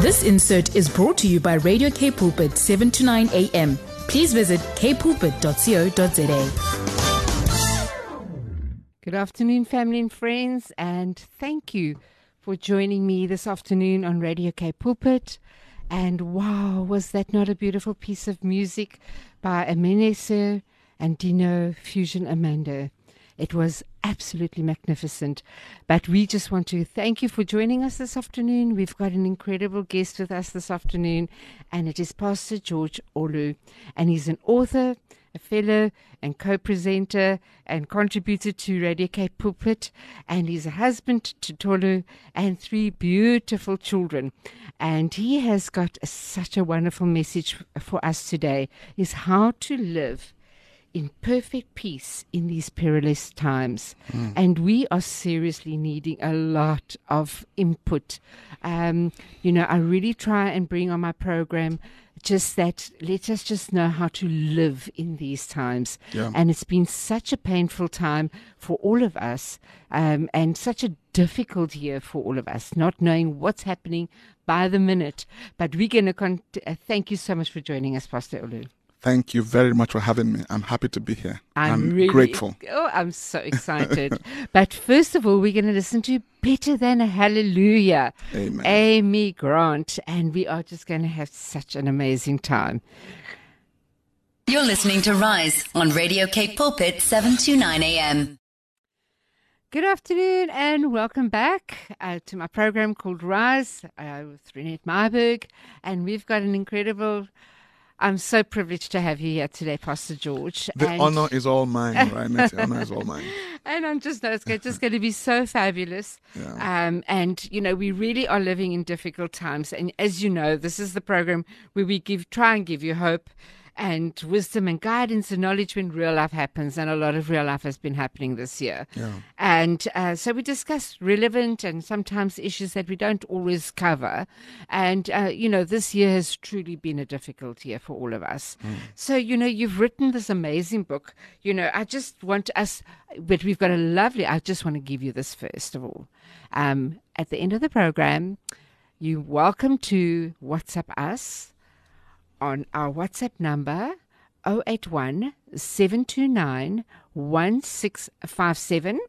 This insert is brought to you by Radio K Pulpit 7 to 9 a.m. Please visit kpulpit.co.za. Good afternoon, family and friends, and thank you for joining me this afternoon on Radio K Pulpit. And wow, was that not a beautiful piece of music by Ebenezer and Dino Fusion Amanda? It was absolutely magnificent. But we just want to thank you for joining us this afternoon. We've got an incredible guest with us this afternoon, and it is Pastor George Olu. And he's an author, a fellow, and co presenter, and contributor to Radio K Pulpit. And he's a husband to Tolu and three beautiful children. And he has got such a wonderful message for us today is how to live in perfect peace in these perilous times. Mm. And we are seriously needing a lot of input. Um, you know, I really try and bring on my program just that let us just know how to live in these times. Yeah. And it's been such a painful time for all of us um, and such a difficult year for all of us, not knowing what's happening by the minute. But we're going to con- uh, thank you so much for joining us, Pastor Olu. Thank you very much for having me. I'm happy to be here. I'm, I'm really grateful. Oh, I'm so excited. but first of all, we're going to listen to Better Than a Hallelujah. Amen. Amy Grant. And we are just going to have such an amazing time. You're listening to Rise on Radio K Pulpit 729 AM. Good afternoon and welcome back uh, to my program called Rise uh, with Renette Marburg. And we've got an incredible I'm so privileged to have you here today, Pastor George. The and honor is all mine, right? the honor is all mine. And I'm just, no, it's just going to be so fabulous. Yeah. Um, and, you know, we really are living in difficult times. And as you know, this is the program where we give, try and give you hope and wisdom and guidance and knowledge when real life happens. And a lot of real life has been happening this year. Yeah. And uh, so we discuss relevant and sometimes issues that we don't always cover. And, uh, you know, this year has truly been a difficult year for all of us. Mm. So, you know, you've written this amazing book. You know, I just want us, but we've got a lovely, I just want to give you this first of all. Um, at the end of the program, you're welcome to WhatsApp us on our WhatsApp number 081 729 1657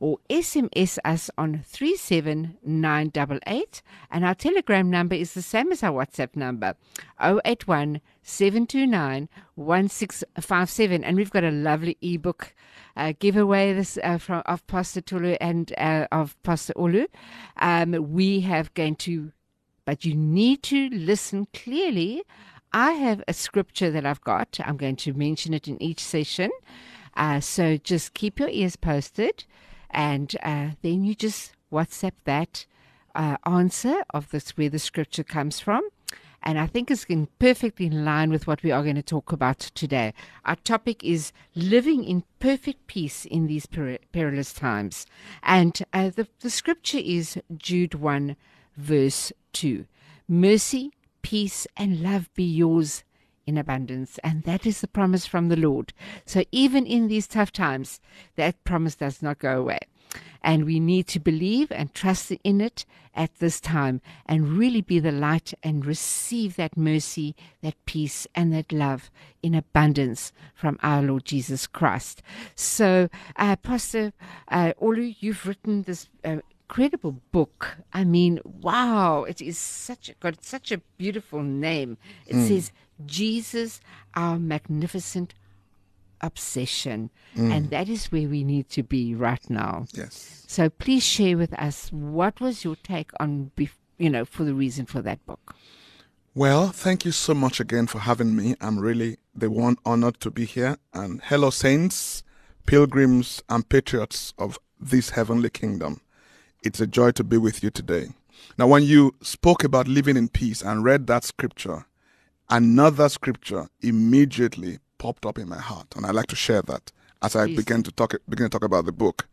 or SMS us on 37988 and our telegram number is the same as our WhatsApp number 081 729 1657 and we've got a lovely ebook uh, giveaway this uh, from of Pastor Tolu and uh, of Pastor Olu. Um, we have going to but you need to listen clearly I have a scripture that I've got. I'm going to mention it in each session. Uh, so just keep your ears posted, and uh, then you just WhatsApp that uh, answer of this where the scripture comes from. And I think it's in perfectly in line with what we are going to talk about today. Our topic is living in perfect peace in these per- perilous times. And uh, the, the scripture is Jude 1, verse 2. Mercy peace, and love be yours in abundance. And that is the promise from the Lord. So even in these tough times, that promise does not go away. And we need to believe and trust in it at this time and really be the light and receive that mercy, that peace, and that love in abundance from our Lord Jesus Christ. So, uh, Pastor uh, Olu, you've written this uh, incredible book. I mean, wow, it is such a, got such a beautiful name. It mm. says Jesus, our magnificent obsession. Mm. And that is where we need to be right now. Yes. So please share with us what was your take on, you know, for the reason for that book. Well, thank you so much again for having me. I'm really the one honored to be here. And hello, saints, pilgrims, and patriots of this heavenly kingdom. It's a joy to be with you today. Now, when you spoke about living in peace and read that scripture, another scripture immediately popped up in my heart, and I'd like to share that as I begin to talk begin to talk about the book.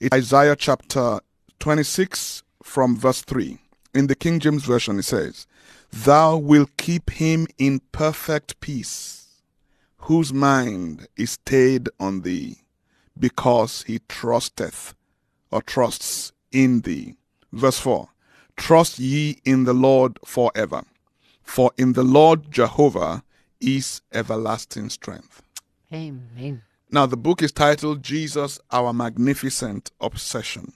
It's Isaiah chapter 26 from verse 3. In the King James Version, it says, Thou wilt keep him in perfect peace, whose mind is stayed on thee, because he trusteth or trusts in thee. Verse 4 Trust ye in the Lord forever, for in the Lord Jehovah is everlasting strength. Amen. Now, the book is titled Jesus, Our Magnificent Obsession.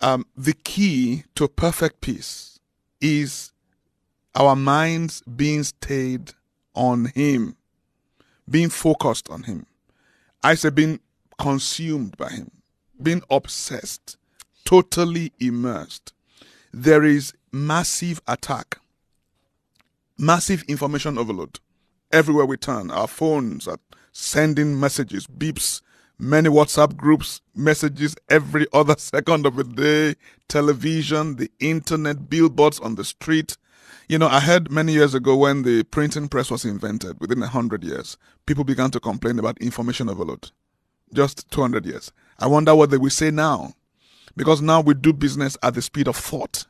Um, the key to perfect peace is our minds being stayed on Him, being focused on Him. I say being consumed by Him, being obsessed, totally immersed. There is massive attack, massive information overload. Everywhere we turn, our phones are sending messages, beeps, many WhatsApp groups, messages every other second of the day, television, the internet, billboards on the street. You know, I heard many years ago when the printing press was invented, within a hundred years, people began to complain about information overload. Just 200 years. I wonder what they will say now. Because now we do business at the speed of thought.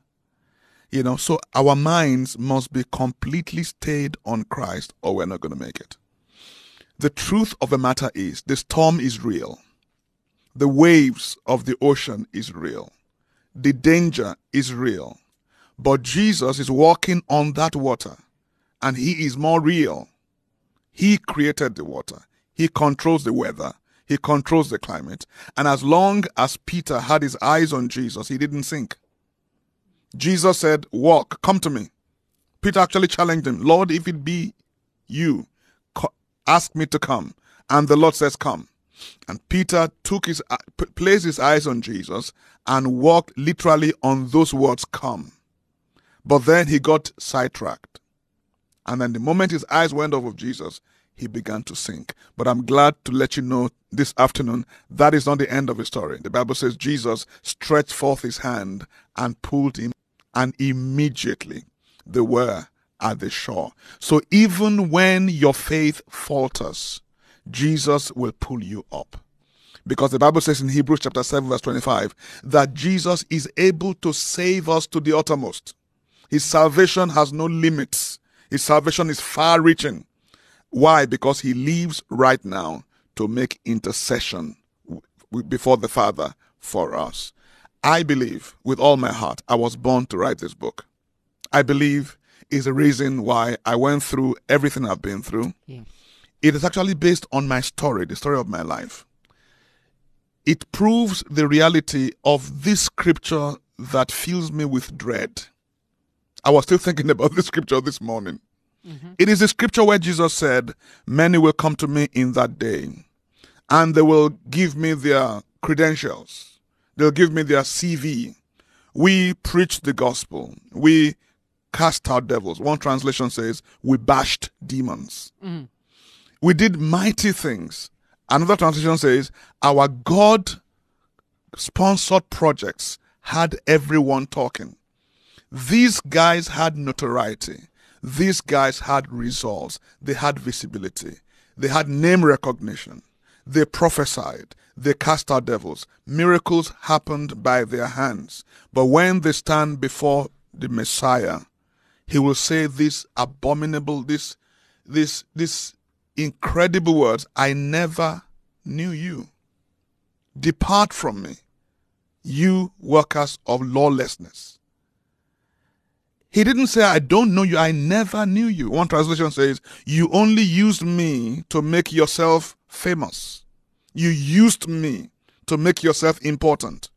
You know, so our minds must be completely stayed on Christ or we're not going to make it. The truth of the matter is the storm is real. The waves of the ocean is real. The danger is real. But Jesus is walking on that water and he is more real. He created the water. He controls the weather. He controls the climate. And as long as Peter had his eyes on Jesus, he didn't sink. Jesus said, Walk, come to me. Peter actually challenged him, Lord, if it be you, ask me to come. And the Lord says, Come. And Peter took his uh, placed his eyes on Jesus and walked literally on those words, Come. But then he got sidetracked. And then the moment his eyes went off of Jesus, he began to sink. But I'm glad to let you know this afternoon that is not the end of the story. The Bible says Jesus stretched forth his hand and pulled him, and immediately they were at the shore. So even when your faith falters, Jesus will pull you up. Because the Bible says in Hebrews chapter 7, verse 25, that Jesus is able to save us to the uttermost. His salvation has no limits. His salvation is far reaching. Why? Because he lives right now to make intercession before the Father for us. I believe with all my heart I was born to write this book. I believe is the reason why I went through everything I've been through. Yeah. It is actually based on my story, the story of my life. It proves the reality of this scripture that fills me with dread. I was still thinking about this scripture this morning. Mm-hmm. It is the scripture where Jesus said, Many will come to me in that day, and they will give me their credentials, they'll give me their CV. We preach the gospel. We cast out devils. One translation says, We bashed demons. Mm. We did mighty things. Another translation says, Our God sponsored projects had everyone talking. These guys had notoriety. These guys had results. They had visibility. They had name recognition. They prophesied. They cast out devils. Miracles happened by their hands. But when they stand before the Messiah, he will say this abominable, this, this, this incredible words I never knew you. Depart from me, you workers of lawlessness. He didn't say, I don't know you, I never knew you. One translation says, You only used me to make yourself famous. You used me to make yourself important.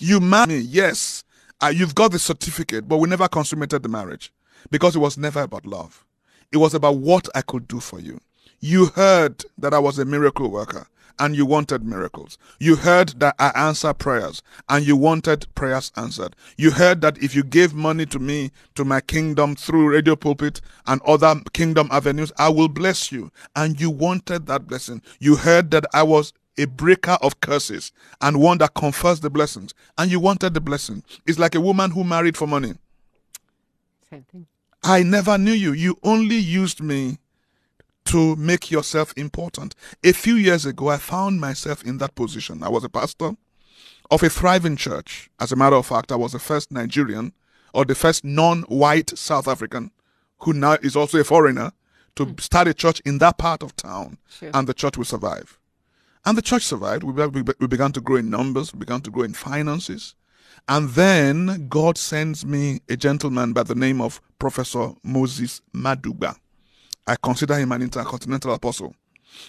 You married me, yes, uh, you've got the certificate, but we never consummated the marriage because it was never about love. It was about what I could do for you. You heard that I was a miracle worker and you wanted miracles. You heard that I answer prayers and you wanted prayers answered. You heard that if you gave money to me, to my kingdom through radio pulpit and other kingdom avenues, I will bless you. And you wanted that blessing. You heard that I was a breaker of curses and one that confers the blessings. And you wanted the blessing. It's like a woman who married for money. Same thing. I never knew you. You only used me to make yourself important. A few years ago, I found myself in that position. I was a pastor of a thriving church. As a matter of fact, I was the first Nigerian or the first non white South African who now is also a foreigner to mm. start a church in that part of town. Sure. And the church will survive. And the church survived. We, we, we began to grow in numbers, we began to grow in finances. And then God sends me a gentleman by the name of Professor Moses Maduba. I consider him an intercontinental apostle.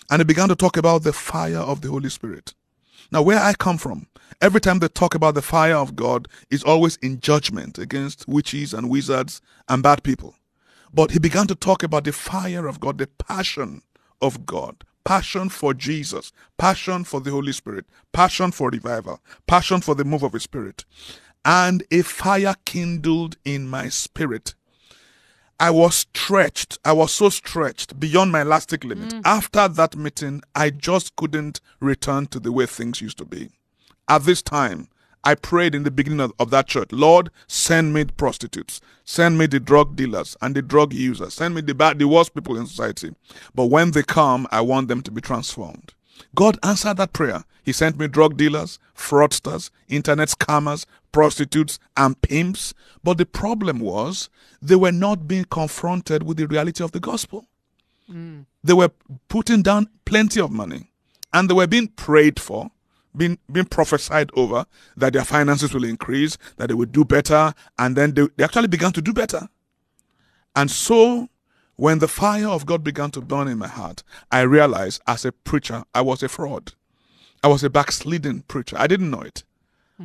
And he began to talk about the fire of the Holy Spirit. Now, where I come from, every time they talk about the fire of God, is always in judgment against witches and wizards and bad people. But he began to talk about the fire of God, the passion of God, passion for Jesus, passion for the Holy Spirit, passion for revival, passion for the move of the Spirit. And a fire kindled in my spirit. I was stretched. I was so stretched beyond my elastic limit. Mm. After that meeting, I just couldn't return to the way things used to be. At this time, I prayed in the beginning of, of that church, Lord, send me prostitutes, send me the drug dealers and the drug users, send me the bad, the worst people in society. But when they come, I want them to be transformed. God answered that prayer. He sent me drug dealers, fraudsters, internet scammers, prostitutes, and pimps. But the problem was they were not being confronted with the reality of the gospel. Mm. They were putting down plenty of money and they were being prayed for, being, being prophesied over that their finances will increase, that they will do better, and then they, they actually began to do better. And so, when the fire of God began to burn in my heart, I realized as a preacher, I was a fraud. I was a backsliding preacher. I didn't know it.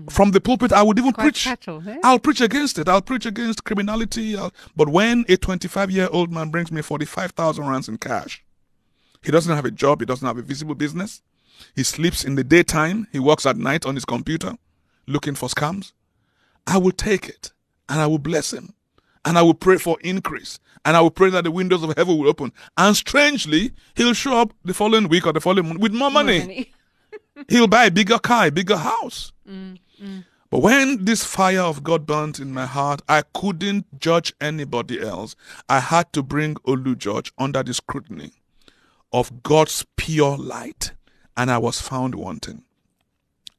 From the pulpit, I would even Quite preach. subtle, eh? I'll preach against it. I'll preach against criminality. I'll- but when a 25 year old man brings me 45,000 rands in cash, he doesn't have a job, he doesn't have a visible business, he sleeps in the daytime, he works at night on his computer looking for scams, I will take it and I will bless him and I will pray for increase and I will pray that the windows of heaven will open. And strangely, he'll show up the following week or the following month with more money. He'll buy a bigger car, a bigger house. Mm, mm. But when this fire of God burnt in my heart, I couldn't judge anybody else. I had to bring Olu George under the scrutiny of God's pure light, and I was found wanting.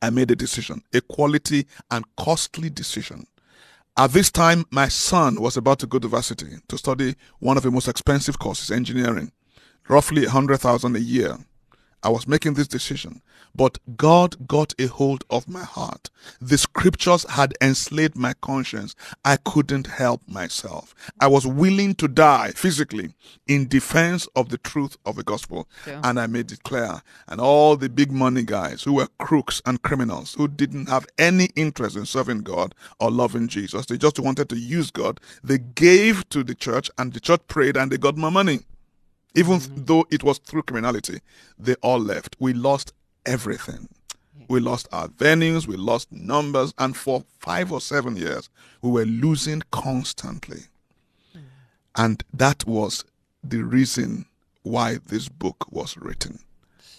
I made a decision, a quality and costly decision. At this time, my son was about to go to varsity to study one of the most expensive courses, engineering, roughly a hundred thousand a year. I was making this decision, but God got a hold of my heart. The scriptures had enslaved my conscience. I couldn't help myself. I was willing to die physically in defense of the truth of the gospel. Sure. And I made it clear. And all the big money guys who were crooks and criminals who didn't have any interest in serving God or loving Jesus, they just wanted to use God. They gave to the church and the church prayed and they got more money even mm-hmm. though it was through criminality, they all left. We lost everything. We lost our venues, we lost numbers, and for five or seven years, we were losing constantly. Mm. And that was the reason why this book was written.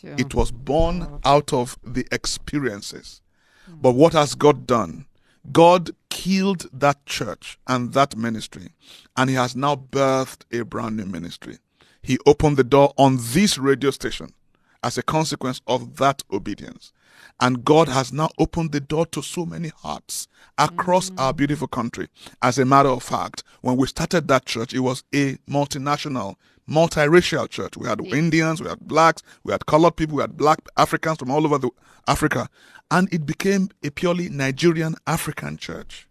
Sure. It was born out of the experiences. Mm. But what has God done? God killed that church and that ministry, and He has now birthed a brand new ministry. He opened the door on this radio station as a consequence of that obedience. And God has now opened the door to so many hearts across our mm. beautiful country. As a matter of fact, when we started that church, it was a multinational, multiracial church. We had Indians, we had blacks, we had colored people, we had black Africans from all over the Africa. And it became a purely Nigerian African church.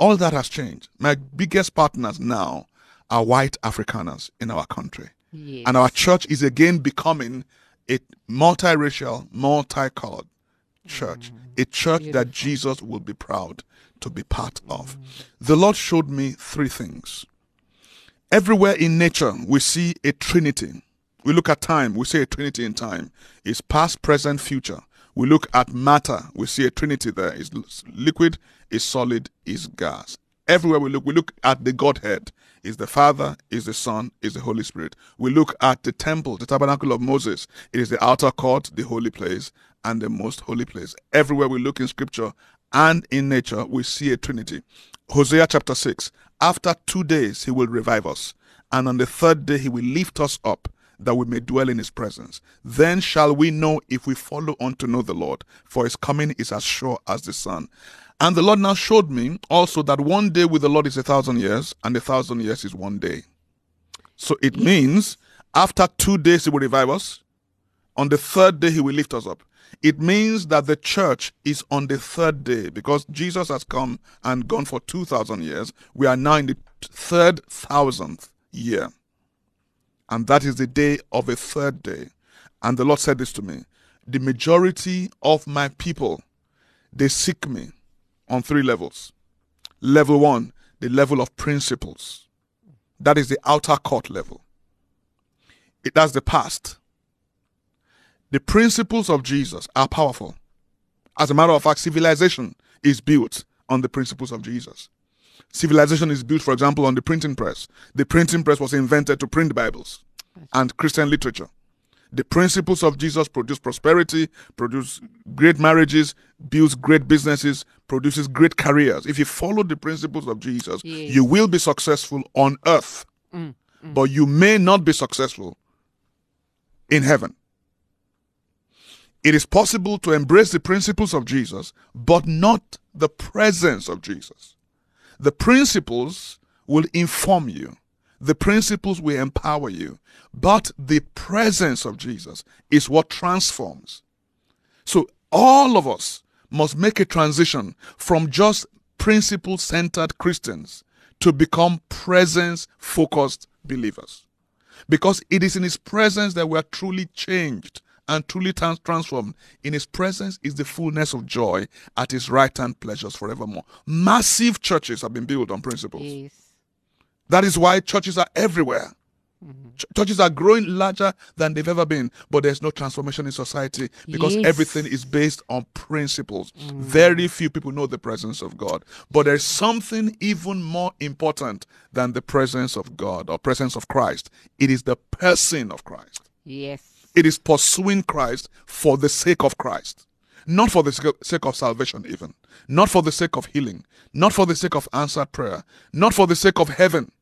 All that has changed. My biggest partners now are white Afrikaners in our country. Yes. And our church is again becoming a multiracial, multicolored church, mm. a church that Jesus will be proud to be part mm. of. The Lord showed me three things. Everywhere in nature, we see a trinity. We look at time, we see a trinity in time. It's past, present, future. We look at matter, we see a trinity there. It's liquid, is solid, is gas. Everywhere we look, we look at the Godhead. Is the Father, is the Son, is the Holy Spirit. We look at the temple, the tabernacle of Moses. It is the outer court, the holy place, and the most holy place. Everywhere we look in scripture and in nature, we see a trinity. Hosea chapter 6. After two days, he will revive us, and on the third day, he will lift us up that we may dwell in his presence. Then shall we know if we follow on to know the Lord, for his coming is as sure as the sun. And the Lord now showed me also that one day with the Lord is a thousand years, and a thousand years is one day. So it means after two days he will revive us, on the third day he will lift us up. It means that the church is on the third day because Jesus has come and gone for 2,000 years. We are now in the third thousandth year. And that is the day of a third day. And the Lord said this to me The majority of my people, they seek me on three levels. Level one, the level of principles. That is the outer court level. It, that's the past. The principles of Jesus are powerful. As a matter of fact, civilization is built on the principles of Jesus. Civilization is built, for example, on the printing press. The printing press was invented to print Bibles and Christian literature. The principles of Jesus produce prosperity, produce great marriages, builds great businesses, produces great careers. If you follow the principles of Jesus, Yes. you will be successful on earth, mm, mm. but you may not be successful in heaven. It is possible to embrace the principles of Jesus, but not the presence of Jesus. The principles will inform you. The principles will empower you. But the presence of Jesus is what transforms. So all of us must make a transition from just principle centered Christians to become presence focused believers. Because it is in His presence that we are truly changed and truly trans- transformed. In His presence is the fullness of joy, at His right hand pleasures forevermore. Massive churches have been built on principles. Yes. That is why churches are everywhere. Ch- Churches are growing larger than they've ever been, but there's no transformation in society because Yes. everything is based on principles. Mm. Very few people know the presence of God. But there's something even more important than the presence of God or presence of Christ. It is the person of Christ. Yes. It is pursuing Christ for the sake of Christ. Not for the sake of salvation, even. Not for the sake of healing. Not for the sake of answered prayer. Not for the sake of heaven.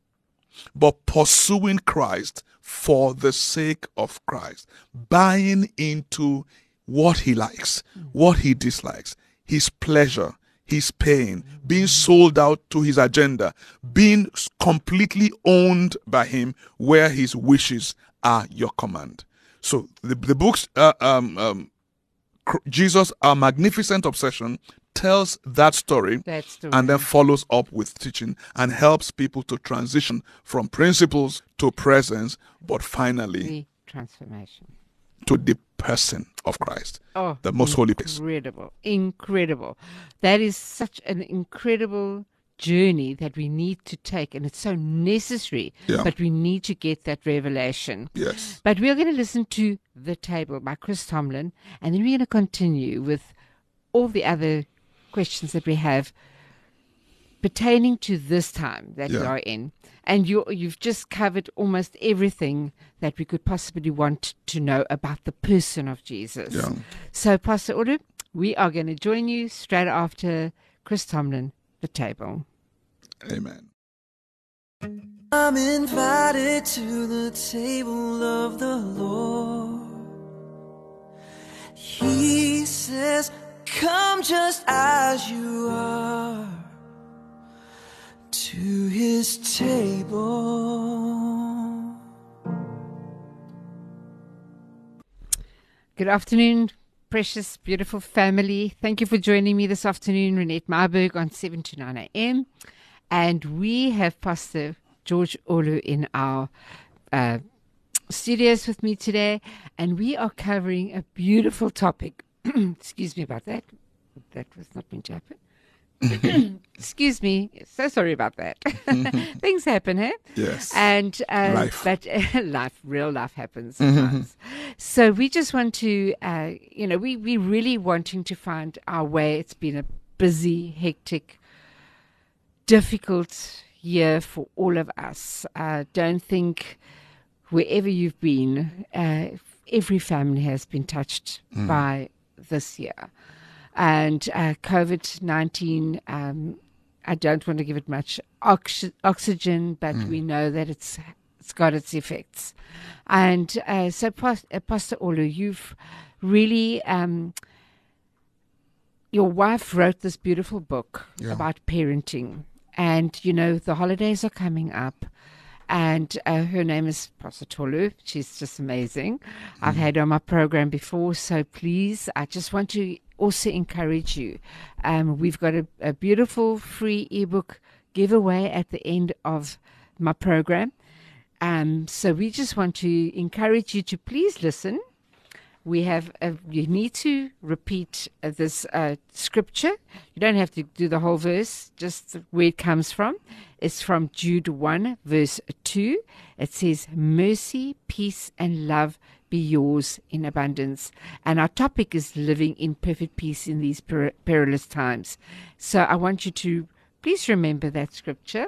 But pursuing Christ for the sake of Christ. Buying into what he likes, what he dislikes, his pleasure, his pain, being sold out to his agenda, being completely owned by him where his wishes are your command. So the, the books, uh, um, um, Jesus, our magnificent obsession, tells that story That story. and then follows up with teaching and helps people to transition from principles to presence, but finally The transformation. to the person of Christ, Oh, the most holy place. incredible, incredible. That is such an incredible journey that we need to take, and it's so necessary. Yeah. But we need to get that revelation. Yes. But we're going to listen to The Table by Chris Tomlin, and then we're going to continue with all the other questions that we have pertaining to this time that we are in. And you, you've just covered almost everything that we could possibly want to know about the person of Jesus. Yeah. So, Pastor Olu, we are going to join you straight after Chris Tomlin, The Table. Amen. I'm invited to the table of the Lord. He says, Come just as you are to his table. Good afternoon, precious, beautiful family. Thank you for joining me this afternoon, Renette Marburg on 7 to 9 a.m. And we have Pastor George Olu in our uh, studios with me today, and we are covering a beautiful topic. Excuse me about that. That was not meant to happen. Excuse me. So sorry about that. Things happen, eh? Yes. And uh, Life. but life, real life happens sometimes. so we just want to, uh, you know, we we really wanting to find our way. It's been a busy, hectic, difficult year for all of us. Uh, don't think wherever you've been, uh, every family has been touched by this year. And uh, COVID 19, um, I don't want to give it much ox- oxygen, but we know that it's it's got its effects. And uh, so, uh, Pastor Olu, you've really. Um, your wife wrote this beautiful book Yeah. about parenting, and you know the holidays are coming up, and uh, her name is Pastor Tolu. She's just amazing. I've had her on my program before, so please, I just want to also encourage you. Um, we've got a, a beautiful free ebook giveaway at the end of my program. Um, so we just want to encourage you to please listen. We have a, you need to repeat uh, this uh, scripture. You don't have to do the whole verse, just where it comes from. It's from Jude 1, verse 2. It says, Mercy, peace, and love be yours in abundance. And our topic is living in perfect peace in these per- perilous times. So I want you to please remember that scripture.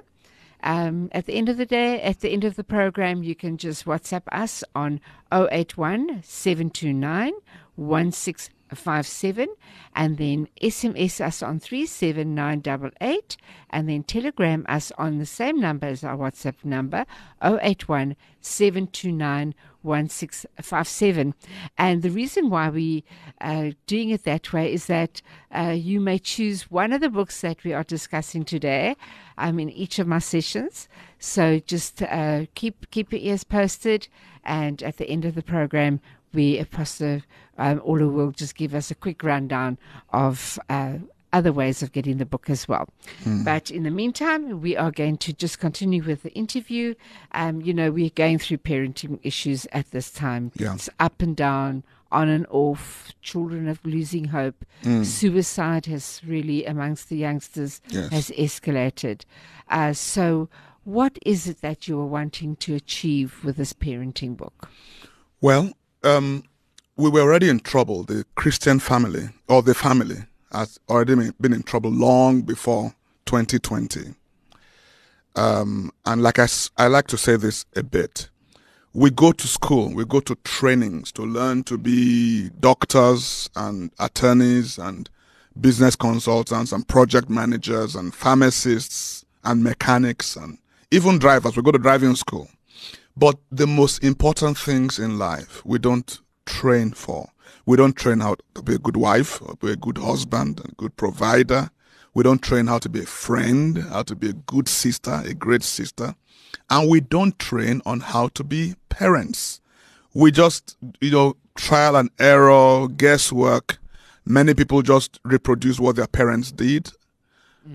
Um, at the end of the day, at the end of the program, you can just WhatsApp us on 081 729 1657 and then SMS us on 37988 and then telegram us on the same number as our WhatsApp number 081 729 1657. And the reason why we are doing it that way is that uh, you may choose one of the books that we are discussing today um, in each of my sessions. So just uh, keep keep your ears posted, and at the end of the program, we Pastor um, Olu will just give us a quick rundown of. Uh, other ways of getting the book as well. But in the meantime, we are going to just continue with the interview. Um, you know, we're going through parenting issues at this time. Yeah. It's up and down, on and off, children are losing hope. Suicide has really, amongst the youngsters, Yes. has escalated. Uh, so, what is it that you are wanting to achieve with this parenting book? Well, um, we were already in trouble. The Christian family, or the family, has already been- in trouble long before 2020. Um, and like I, I like to say this a bit. We go to school, we go to trainings to learn to be doctors and attorneys and business consultants and project managers and pharmacists and mechanics and even drivers. We go to driving school. But the most important things in life we don't train for. We don't train how to be a good wife, or be a good husband, a good provider. We don't train how to be a friend, how to be a good sister, a great sister. And we don't train on how to be parents. We just, you know, trial and error, guesswork. Many people just reproduce what their parents did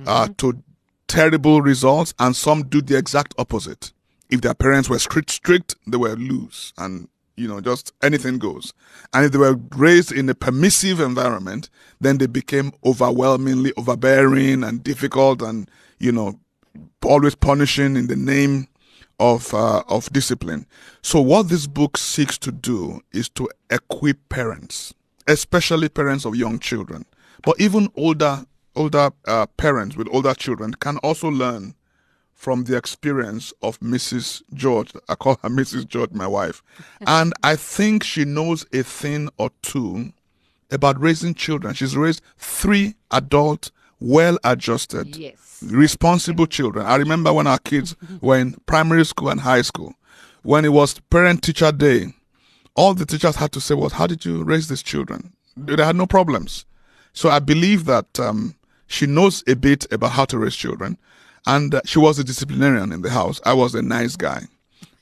uh, to terrible results, and some do the exact opposite. If their parents were strict, strict, they were loose, and you know, just anything goes. And if they were raised in a permissive environment, then they became overwhelmingly overbearing and difficult, and you know, always punishing in the name of uh, of discipline. So what this book seeks to do is to equip parents, especially parents of young children, but even older older uh, parents with older children can also learn from the experience of Mrs. George. I call her Mrs. George, my wife, and I think she knows a thing or two about raising children. She's raised three adult, well-adjusted Yes. responsible children. I remember when our kids were in primary school and high school, when it was parent teacher day, all the teachers had to say was, How did you raise these children? They had no problems. So I believe that um, she knows a bit about how to raise children. And uh, she was a disciplinarian in the house. I was a nice guy.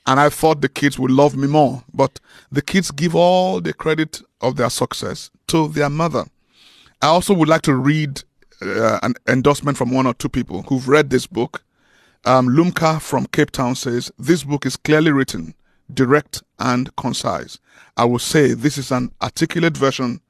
And I thought the kids would love me more. But the kids give all the credit of their success to their mother. I also would like to read uh, an endorsement from one or two people who've read this book. Um, Lumka from Cape Town says, This book is clearly written, direct, and concise. I will say this is an articulate version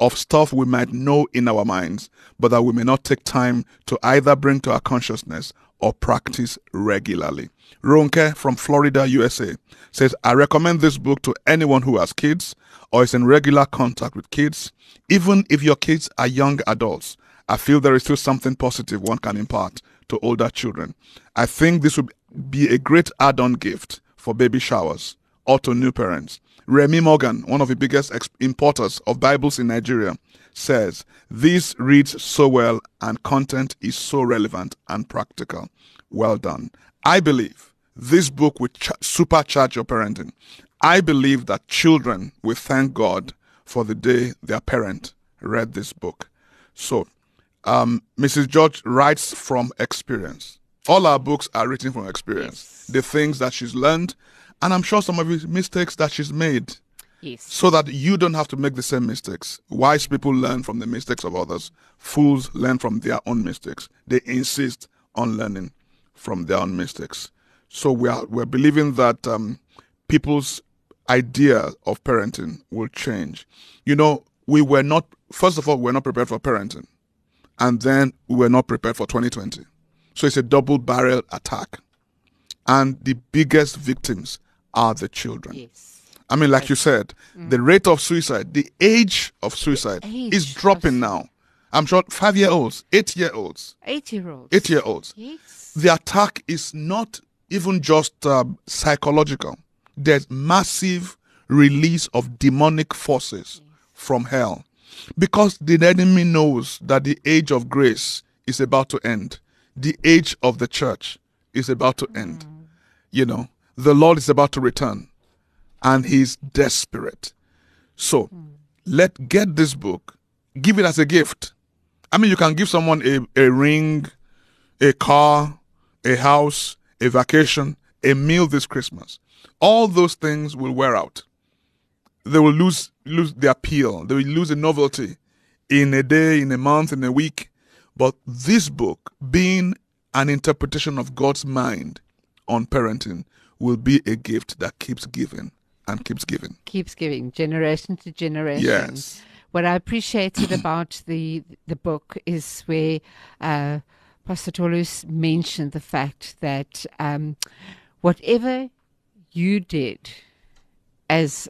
of stuff we might know in our minds, but that we may not take time to either bring to our consciousness or practice regularly. Ronke from Florida, USA says, I recommend this book to anyone who has kids or is in regular contact with kids. Even if your kids are young adults, I feel there is still something positive one can impart to older children. I think this would be a great add on gift for baby showers or to new parents. Remy Morgan, one of the biggest importers of Bibles in Nigeria, says, This reads so well and content is so relevant and practical. Well done. I believe this book will ch- supercharge your parenting. I believe that children will thank God for the day their parent read this book. So, um, Mrs. George writes from experience. All our books are written from experience. The things that she's learned, and I'm sure some of the mistakes that she's made, Yes. so that you don't have to make the same mistakes. Wise people learn from the mistakes of others. Fools learn from their own mistakes. They insist on learning from their own mistakes. So we are we're believing that um, people's idea of parenting will change. You know, we were not first of all we we're not prepared for parenting, and then we were not prepared for 2020. So it's a double barrel attack, and the biggest victims are the children. Yes. I mean, like you said, the rate of suicide, the age of suicide age is of dropping now. I'm sure five year olds, eight year olds, Eight year olds. eight year olds. Yes. The attack is not even just um, psychological. There's massive release of demonic forces from hell because the enemy knows that the age of grace is about to end. The age of the church is about to end. You know, the Lord is about to return and he's desperate. So hmm. let get this book, give it as a gift. I mean, you can give someone a, a ring, a car, a house, a vacation, a meal this Christmas. All those things will wear out. They will lose lose the appeal. They will lose the novelty in a day, in a month, in a week. But this book, being an interpretation of God's mind on parenting, will be a gift that keeps giving and keeps giving. keeps giving generation to generation. Yes. What I appreciated about the the book is where uh, Pastor Tolus mentioned the fact that um, whatever you did as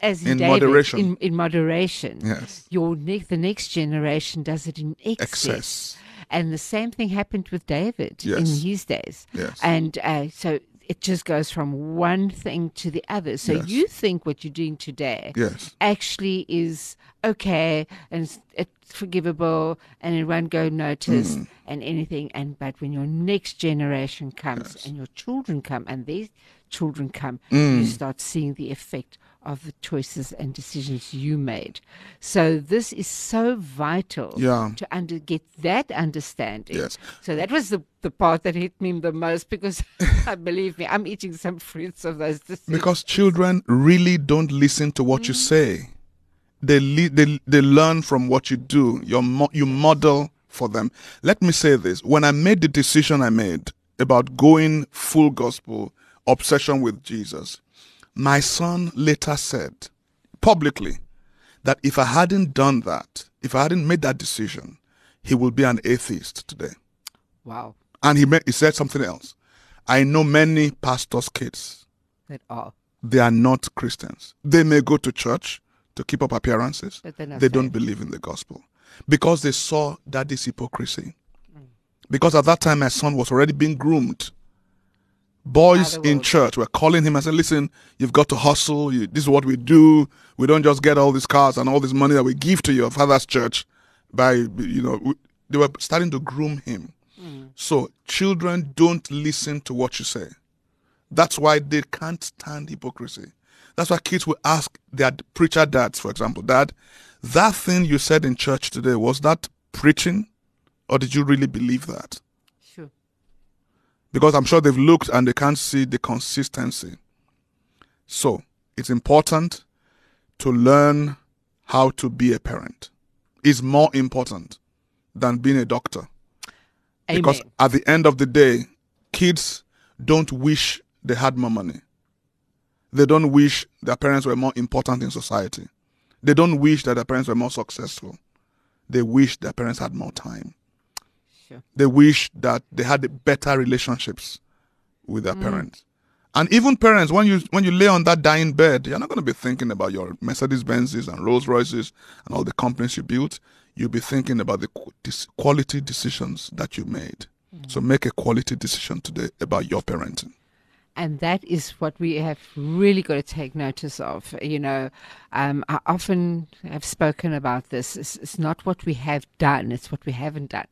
as In David, moderation. in, in moderation, Yes. your ne- the next generation does it in excess. Excess. And the same thing happened with David in his days. Yes. And uh, so it just goes from one thing to the other. So Yes. you think what you're doing today Yes. actually is okay and it's, it's forgivable and it won't go noticed Mm. and anything. And but when your next generation comes and your children come and their children come, Mm. you start seeing the effect of the choices and decisions you made. So this is so vital Yeah. to under, get that understanding. Yes. So that was the, the part that hit me the most because I believe me, I'm eating some fruits of those decisions. Because children really don't listen to what you mm. say. They, le- they they learn from what you do. Mo- you model for them. Let me say this: when I made the decision I made about going full gospel obsession with Jesus, my son later said publicly that if I hadn't done that, if I hadn't made that decision, he would be an atheist today. wow, And he, ma- he said something else. I know many pastors' kids that are. they are not Christians. They may go to church to keep up appearances. But they're not they don't believe in the gospel because they saw daddy's hypocrisy. Mm. Because at that time, my son was already being groomed. Boys in church were calling him and saying, "Listen, you've got to hustle. You, this is what we do. We don't just get all these cars and all this money that we give to your father's church." By you know, they were starting to groom him. Mm. So children don't listen to what you say. That's why they can't stand hypocrisy. That's why kids will ask their preacher dads, for example, Dad, that thing you said in church today, was that preaching? Or did you really believe that? Because I'm sure they've looked and they can't see the consistency. So it's important to learn how to be a parent. It's more important than being a doctor. Because at the end of the day, kids don't wish they had more money. They don't wish their parents were more important in society. They don't wish that their parents were more successful. They wish their parents had more time. Sure. They wish that they had better relationships with their mm. parents. And even parents, when you when you lay on that dying bed, you're not going to be thinking about your Mercedes Benzes and Rolls Royces and all the companies you built. You'll be thinking about the quality decisions that you made. Mm. So make a quality decision today about your parenting. And that is what we have really got to take notice of. You know, um, I often have spoken about this. It's, it's not what we have done, it's what we haven't done.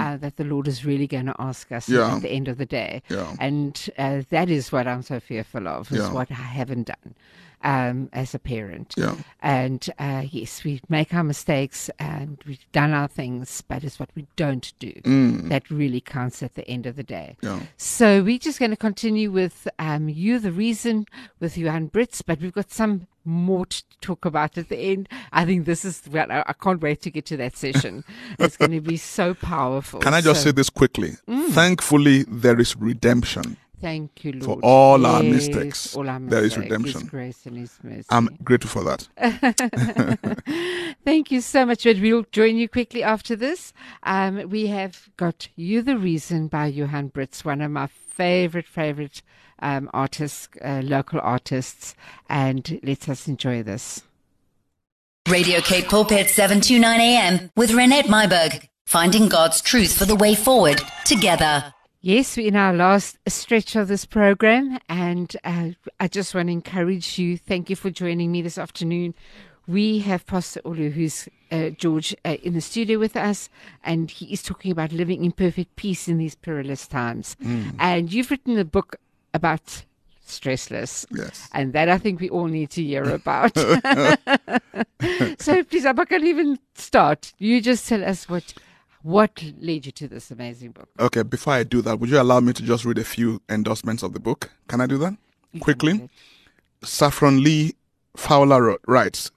uh, that the Lord is really going to ask us Yeah. at the end of the day. Yeah. And uh, that is what I'm so fearful of, is Yeah. what I haven't done um, as a parent. Yeah. And uh, yes, we make our mistakes and we've done our things, but it's what we don't do that really counts at the end of the day. Mm. Yeah. So we're just going to continue with um, You the Reason with Johan Brits, but we've got some more to talk about at the end. I think this is, well, I, I can't wait to get to that session. it's going to be so powerful. Can I just So, say this quickly? Mm. Thankfully, there is redemption. Thank you, Lord. for all our mistakes, all our there is mistakes, redemption. His grace and His mercy. I'm grateful for that. Thank you so much, but we'll join you quickly after this. Um, we have got You the Reason by Johan Brits, one of my favorite, favorite um, artists, uh, local artists, and let us enjoy this. Radio Cape Pulpit 729 AM with Renette Myberg. Finding God's truth for the way forward together. Yes, we're in our last stretch of this program, and uh, I just want to encourage you. Thank you for joining me this afternoon. We have Pastor Olu, who's uh, George, uh, in the studio with us, and he is talking about living in perfect peace in these perilous times. And you've written a book about stressless. Yes. And that I think we all need to hear about. so please, can't gonna even start. You just tell us what what led you to this amazing book. Okay, before I do that, would you allow me to just read a few endorsements of the book? Can I do that? Quickly. Saffron Lee Fowler wrote- writes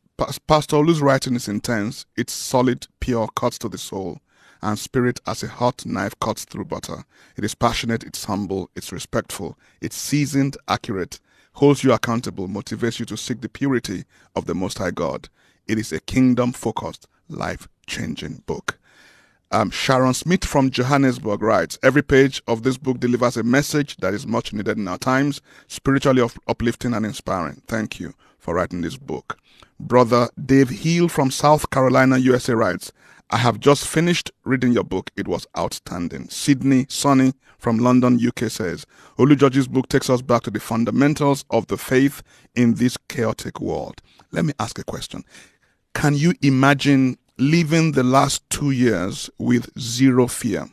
Pastor Olu's writing is intense. It's solid, pure, cuts to the soul, and spirit as a hot knife cuts through butter. It is passionate, it's humble, it's respectful, it's seasoned, accurate, holds you accountable, motivates you to seek the purity of the Most High God. It is a kingdom focused, life changing book. Um, Sharon Smith from Johannesburg writes Every page of this book delivers a message that is much needed in our times, spiritually up- uplifting and inspiring. Thank you for writing this book. Brother Dave Hill from South Carolina, USA writes I have just finished reading your book. It was outstanding. Sydney Sonny from London, UK says Olu George's book takes us back to the fundamentals of the faith in this chaotic world. Let me ask a question. Can you imagine living the last two years with zero fear?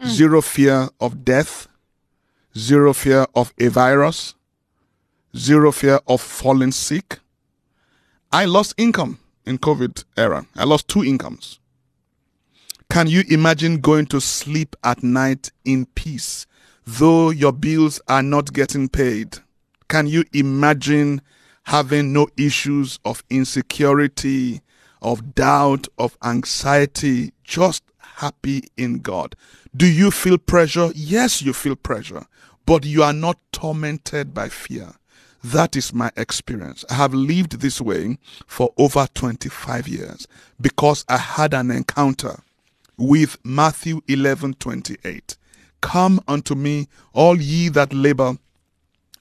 Mm. Zero fear of death, zero fear of a virus, zero fear of falling sick. I lost income in COVID era. I lost two incomes. Can you imagine going to sleep at night in peace, though your bills are not getting paid? Can you imagine having no issues of insecurity, of doubt, of anxiety, just happy in God? Do you feel pressure? Yes, you feel pressure, but you are not tormented by fear. That is my experience. I have lived this way for over 25 years because I had an encounter with Matthew 11:28. Come unto me, all ye that labor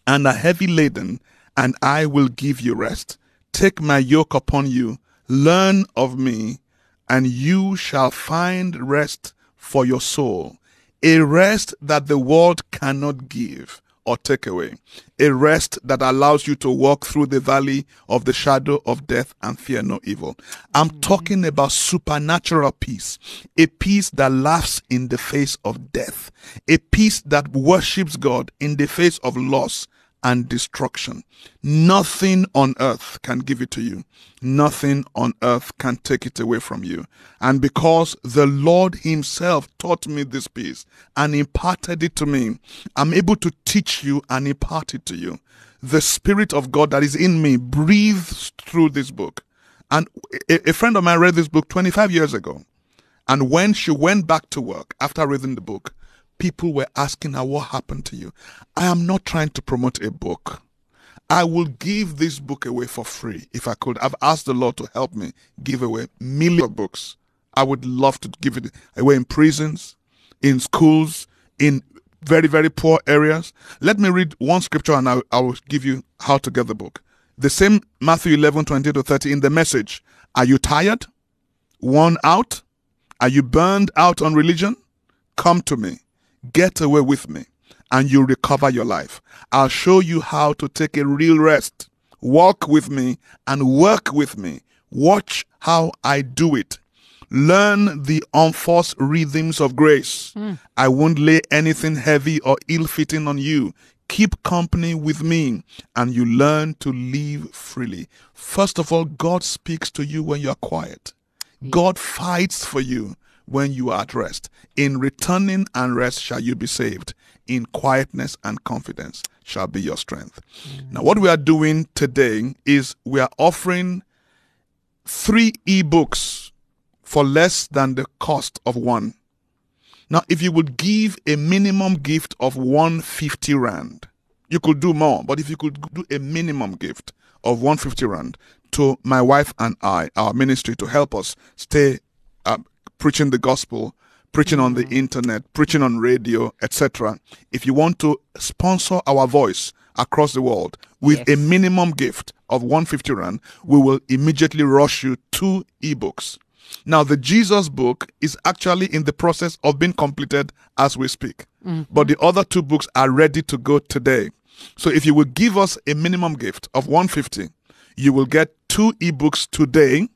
and are heavy laden, and I will give you rest. Take my yoke upon you, learn of me, and you shall find rest for your soul. A rest that the world cannot give or take away. A rest that allows you to walk through the valley of the shadow of death and fear no evil. I'm mm. talking about supernatural peace. A peace that laughs in the face of death. A peace that worships God in the face of loss and destruction. Nothing on earth can give it to you. Nothing on earth can take it away from you. And because the Lord Himself taught me this peace and imparted it to me, I'm able to teach you and impart it to you. The Spirit of God that is in me breathes through this book. And a, friend of mine read this book 25 years ago. And when she went back to work after reading the book, people were asking her, What happened to you? I am not trying to promote a book. I will give this book away for free if I could. I've asked the Lord to help me give away millions of books. I would love to give it away in prisons, in schools, in very, very poor areas. Let me read one scripture and I, I will give you how to get the book. The same Matthew 11, 20 to 30 in the message. Are you tired? Worn out? Are you burned out on religion? Come to me. Get away with me and you recover your life. I'll show you how to take a real rest. Walk with me and work with me. Watch how I do it. Learn the unforced rhythms of grace. Hmm. I won't lay anything heavy or ill fitting on you. Keep company with me and you learn to live freely. First of all, God speaks to you when you are quiet. God fights for you when you are at rest. In returning and rest shall you be saved. In quietness and confidence shall be your strength. Now, what we are doing today is we are offering three ebooks for less than the cost of one. Now, if you would give a minimum gift of 150 rand, you could do more, but if you could do a minimum gift of 150 rand to my wife and I, our ministry, to help us stay uh, preaching the gospel, preaching on the mm. internet, preaching on radio, etc. If you want to sponsor our voice across the world with a minimum gift of 150 rand, we will immediately rush you two ebooks. Now, the Jesus book is actually in the process of being completed as we speak, mm-hmm. but the other two books are ready to go today. So, if you will give us a minimum gift of 150, you will get two ebooks today,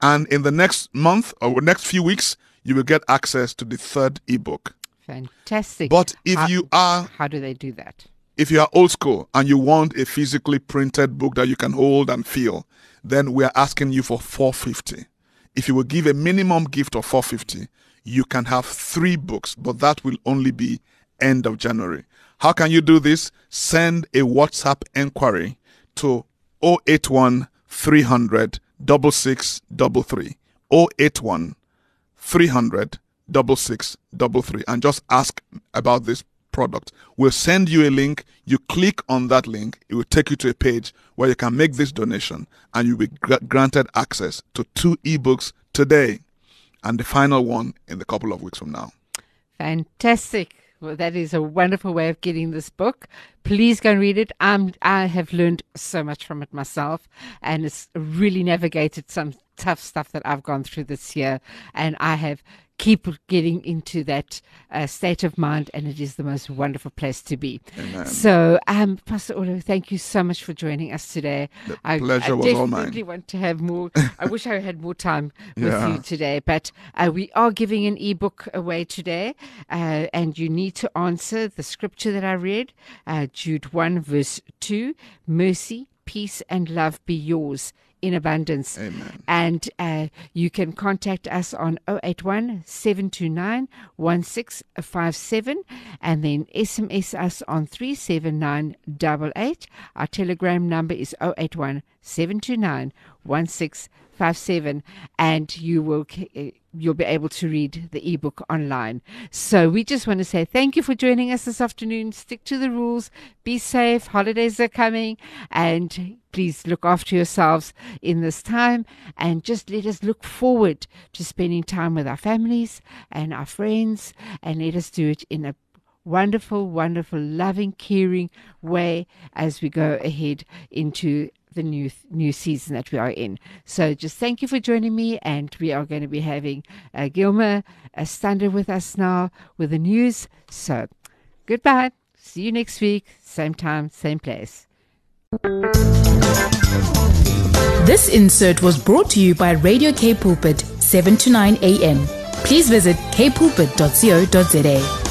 and in the next month or next few weeks, you will get access to the third ebook. Fantastic. But if How- you are How do they do that? if you are old school and you want a physically printed book that you can hold and feel, then we are asking you for 450. If you will give a minimum gift of 450, you can have three books, but that will only be end of January. How can you do this? Send a WhatsApp inquiry to 081 300 6633. 081 300 6633 and just ask about this product. We'll send you a link. You click on that link, it will take you to a page where you can make this donation and you'll be gr- granted access to two ebooks today and the final one in a couple of weeks from now. Fantastic. Well, that is a wonderful way of getting this book. Please go and read it. Um, I have learned so much from it myself, and it's really navigated some tough stuff that I've gone through this year. And I have keep getting into that uh, state of mind, and it is the most wonderful place to be. So, um, Pastor Olu, thank you so much for joining us today. The I, pleasure I was all mine. definitely want to have more. I wish I had more time with Yeah. you today, but uh, we are giving an ebook away today, uh, and you need to answer the scripture that I read, uh, Jude 1, verse 2 Mercy, peace, and love be yours in abundance. Amen. And uh, you can contact us on 081 729 1657 and then SMS us on 37988. Our telegram number is 081 729 1657 and you will uh, you'll be able to read the ebook online. So we just want to say thank you for joining us this afternoon. Stick to the rules, be safe. Holidays are coming and please look after yourselves in this time and just let us look forward to spending time with our families and our friends and let us do it in a wonderful, wonderful, loving, caring way as we go ahead into the new new season that we are in. So just thank you for joining me, and we are going to be having uh, Gilmer uh, Stander with us now with the news. So goodbye. See you next week, same time, same place. This insert was brought to you by Radio K Pulpit, 7 to 9 a.m. Please visit kpulpit.co.za.